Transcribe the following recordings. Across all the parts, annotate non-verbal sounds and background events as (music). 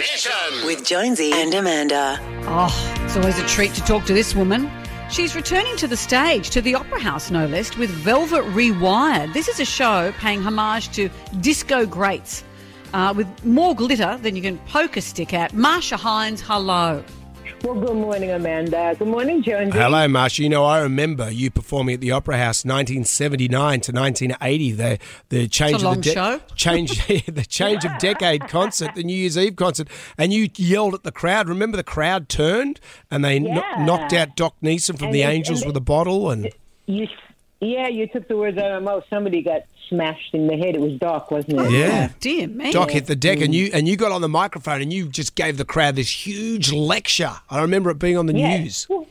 Mission. With Jonesy and Amanda. Oh, it's always a treat to talk to this woman. She's returning to the stage, to the Opera House no less, with Velvet Rewired. This is a show paying homage to disco greats uh, with more glitter than you can poke a stick at. Marcia Hines, hello. Well, good morning, Amanda. Good morning, Jonesy. Hello, Marcia. You know, I remember you performing at the Opera House 1979 to 1980. The the change It's a of long the show. change (laughs) the change of decade (laughs) concert, the New Year's Eve concert, and you yelled at the crowd. Remember, the crowd turned and they kno- Yeah. knocked out Doc Neeson from And the it- Angels with a bottle, and You, yeah, you took the words out of my mouth. Somebody got smashed in the head. It was Doc, wasn't it? yeah. Dear me. Doc hit the deck, Mm. and you and you got on the microphone, and you just gave the crowd this huge lecture. I remember it being on the Yeah. news. Well,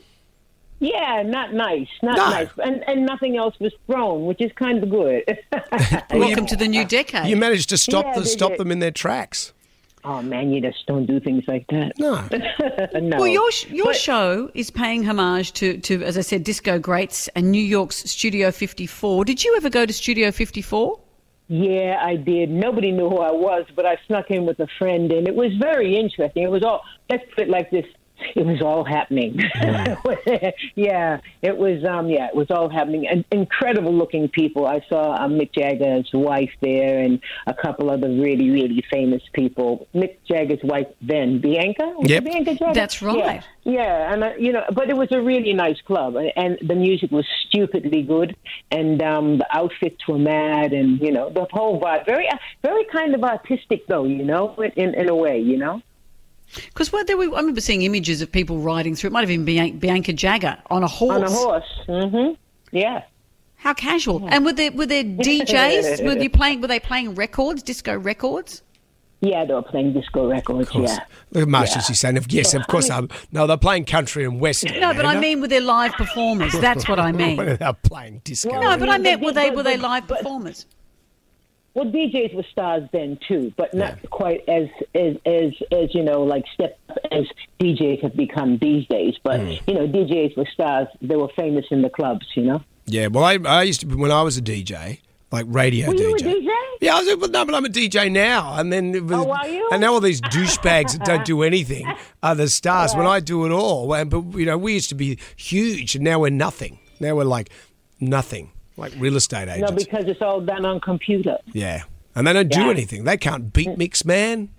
Yeah, not nice, not No. nice, and and nothing else was thrown, which is kind of good. (laughs) Welcome to the new decade. You managed to stop Yeah, the, stop did. them in their tracks. Oh man, you just don't do things like that. No. (laughs) no. Well, your sh- your But- show is paying homage to, to, as I said, disco greats and New York's Studio 54. Did you ever go to Studio 54? Yeah, I did. Nobody knew who I was, but I snuck in with a friend, and it was very interesting. It was all, let's put it like this, it was all happening. (laughs) yeah, it was, um, yeah, it was all happening. And incredible looking people. I saw um, Mick Jagger's wife there and a couple other really, really famous people. Mick Jagger's wife then, Bianca? Was it Yep. Bianca Jagger? That's right. Yeah. Yeah, and uh, you know, but it was a really nice club, and, and the music was stupidly good, and um, the outfits were mad, and you know, the whole vibe very, uh, very kind of artistic, though, you know, in in a way, you know. Because there were, I remember seeing images of people riding through. It might have even been Bianca Jagger on a horse. On a horse, mm-hmm. Yeah. How casual! And were there were there (laughs) DJs? were you playing? Were they playing records, disco records? Yeah, they were playing disco records. course. Yeah. Look at Marcia, Yeah. she's saying, yes, of course. I'm, (laughs) no, they're playing country and western. No, but I mean, were there live performers? That's what I (laughs) mean. they're playing disco. No, but I meant were they were they live but- performers? Well, DJs were stars then too, but not quite as as as as you know, like step as DJs have become these days. But hmm. you know, DJs were stars; they were famous in the clubs. You know. Yeah, well, I, I used to when I was a DJ, like radio Were you a DJ. DJ? Yeah, I was, but no, but I'm a DJ now. And then, was, Oh, are you? and now all these douchebags that don't do (laughs) anything are the stars. When I do it all, and, but you know, we used to be huge, and now we're nothing. Now we're like nothing, like real estate agents. No, because it's all done on computer. yeah, and they don't do anything. They can't beat mix, man.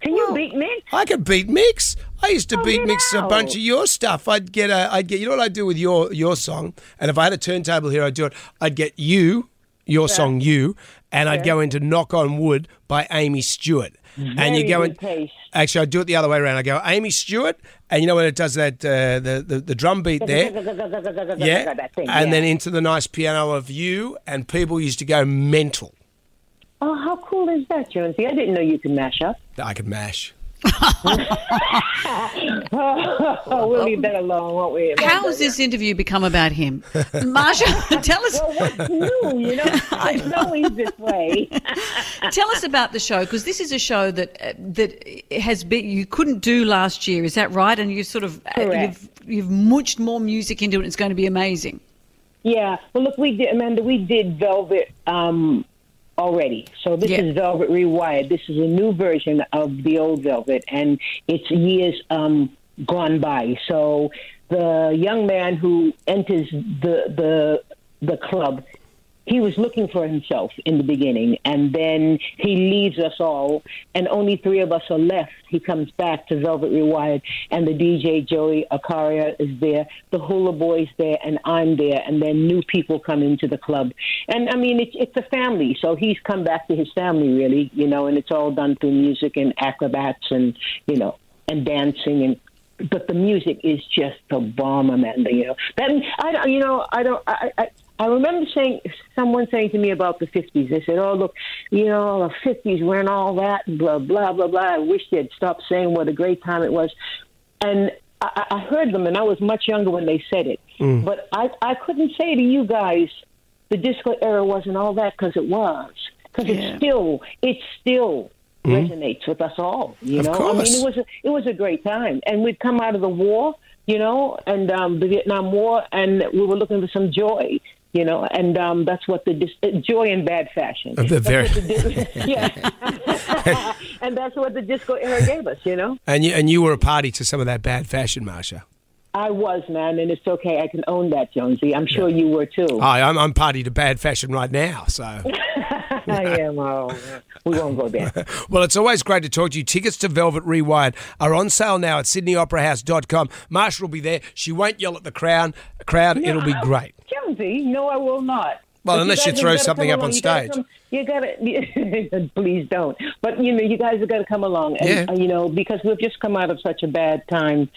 Can you beat mix? I could beat mix. I used to Oh, beat mix a bunch of your stuff. I'd get a, I'd get. You know what I'd do with your your song? And if I had a turntable here, I'd do it. I'd get you, your song, you, and I'd go into "Knock on Wood" by Amii Stewart. and you Very go in. Actually, I'd do it the other way around. I go Amii Stewart, and you know when it does that uh, the, the the drum beat there. (laughs) Yeah, and then into the nice piano of you, and people used to go mental. Oh, how cool is that, Jonesy? I didn't know you could mash up. I could mash. Oh, we'll leave that alone, won't we? How has this interview become about him? Marcia, (laughs) tell us Well, what's new? You know, it's always this way. (laughs) tell us about the show because this is a show that uh, that has been you couldn't do last year. Is that right? And you sort of uh, you've you've munched more music into it. It's going to be amazing. Yeah. Well, look, we did, Amanda. We did Velvet um, already, so this Yeah. is Velvet Rewired. This is a new version of the old Velvet, and it's years um, gone by. So the young man who enters the the the club. He was looking for himself in the beginning, and then he leaves us all, and only three of us are left. He comes back to Velvet Rewired, and the DJ Joey Akaria is there, the Hula Boys there, and I'm there, and then new people come into the club. And I mean, it's it's a family, so he's come back to his family, really, you know, and it's all done through music and acrobats and you know and dancing and but the music is just the bomb, Amanda. You know that I. You know I don't. I, I I remember saying someone saying to me about the fifties. They said, "Oh look, you know the fifties weren't all that blah blah blah blah." I wish they'd stop saying what a great time it was. And I, I heard them, and I was much younger when they said it. But I I couldn't say to you guys the disco era wasn't all that because it was because Yeah. it's still it's still resonates with us all. You Of know, I mean, it was a, it was a great time, and we'd come out of the war, you know, and um, the Vietnam War, and we were looking for some joy. You know, and um, that's what the dis- uh, joy in bad fashion. The That's very- the dis- (laughs) (laughs) yeah, (laughs) and that's what the disco era gave us. You know, And you and you were a party to some of that bad fashion, Marcia. I was man, and it's okay. I can own that, Jonesy. I'm sure you were too. Hi, I'm, I'm party to bad fashion right now. So, I am. Oh, we won't go there. well, it's always great to talk to you. Tickets to Velvet Rewired are on sale now at sydneyoperahouse.com. Marcia will be there. She won't yell at the crowd. Crowd, it'll be great. No, I will not. Well, But unless you guys throw have something up on along. You gotta stage. You gotta, (laughs) please don't. But you know, you guys have got to come along, and Yeah. uh, you know, because we've just come out of such a bad time,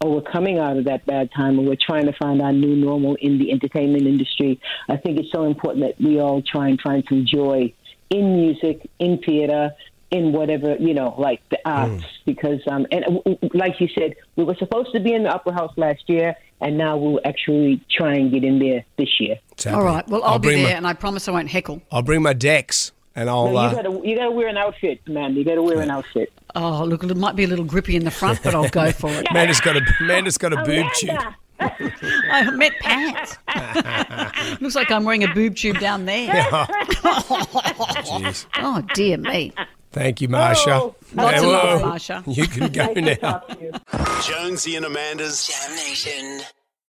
or we're coming out of that bad time, and we're trying to find our new normal in the entertainment industry. I think it's so important that we all try and find some joy in music, in theater. In whatever you know, like the arts, because um, and uh, w- w- like you said, we were supposed to be in the Opera House last year, and now we'll actually try and get in there this year. It's All happening. right. Well, I'll, be there, my, and I promise I won't heckle. I'll bring my decks and I'll. No, Uh, you gotta you gotta wear an outfit, man. You gotta wear an outfit. Oh, look, it might be a little grippy in the front, but I'll go for it. (laughs) Amanda's got a Amanda's got a boob tube. Amanda! (laughs) I meant pants. (laughs) Looks like I'm wearing a boob tube down there. Oh, dear me. Thank you, Marcia. Oh, Lots Hello. love, Marcia. You can go now. talk to you. Jonesy and Amanda's Jam Nation.